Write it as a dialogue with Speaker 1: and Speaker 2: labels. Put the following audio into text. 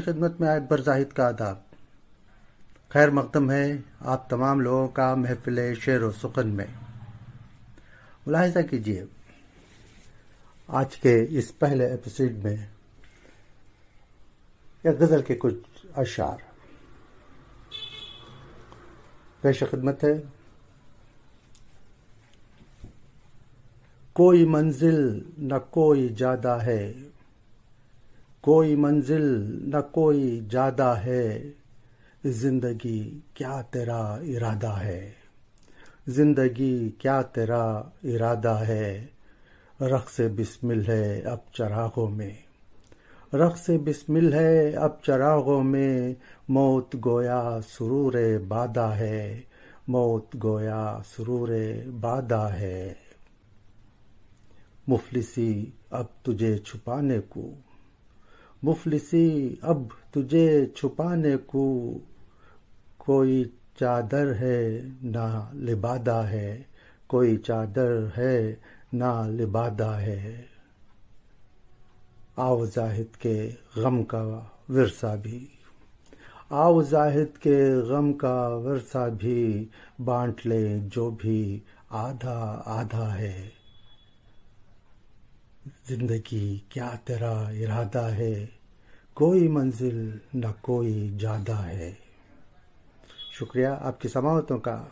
Speaker 1: خدمت میں آئے برزاہد کا آداب۔ خیر مقدم ہے آپ تمام لوگوں کا محفل شعر و سخن میں۔ ملاحظہ کیجیے آج کے اس پہلے ایپیسوڈ میں ایک غزل کے کچھ اشعار۔ پیش خدمت ہے۔ کوئی منزل نہ کوئی جادہ ہے۔ کوئی منزل نہ کوئی جادہ ہے۔ زندگی کیا تیرا ارادہ ہے؟ زندگی کیا تیرا ارادہ ہے؟ رقص بسمل ہے اب چراغوں میں۔ رقص بسمل ہے اب چراغوں میں۔ موت گویا سرور بادہ ہے۔ موت گویا سرور بادہ ہے۔ مفلسی اب تجھے چھپانے کو۔ مفلسی، اب تجھے چھپانے کو کوئی چادر ہے نہ لبادہ ہے، کوئی چادر ہے نہ لبادہ ہے۔ آؤ زاہد کے غم کا ورثہ بھی۔ آؤ زاہد کے غم کا ورثہ بھی، بانٹ لے جو بھی آدھا آدھا ہے۔ زندگی کیا تیرا ارادہ ہے؟ کوئی منزل نہ کوئی جادہ ہے۔ شکریہ آپ کی سماعتوں کا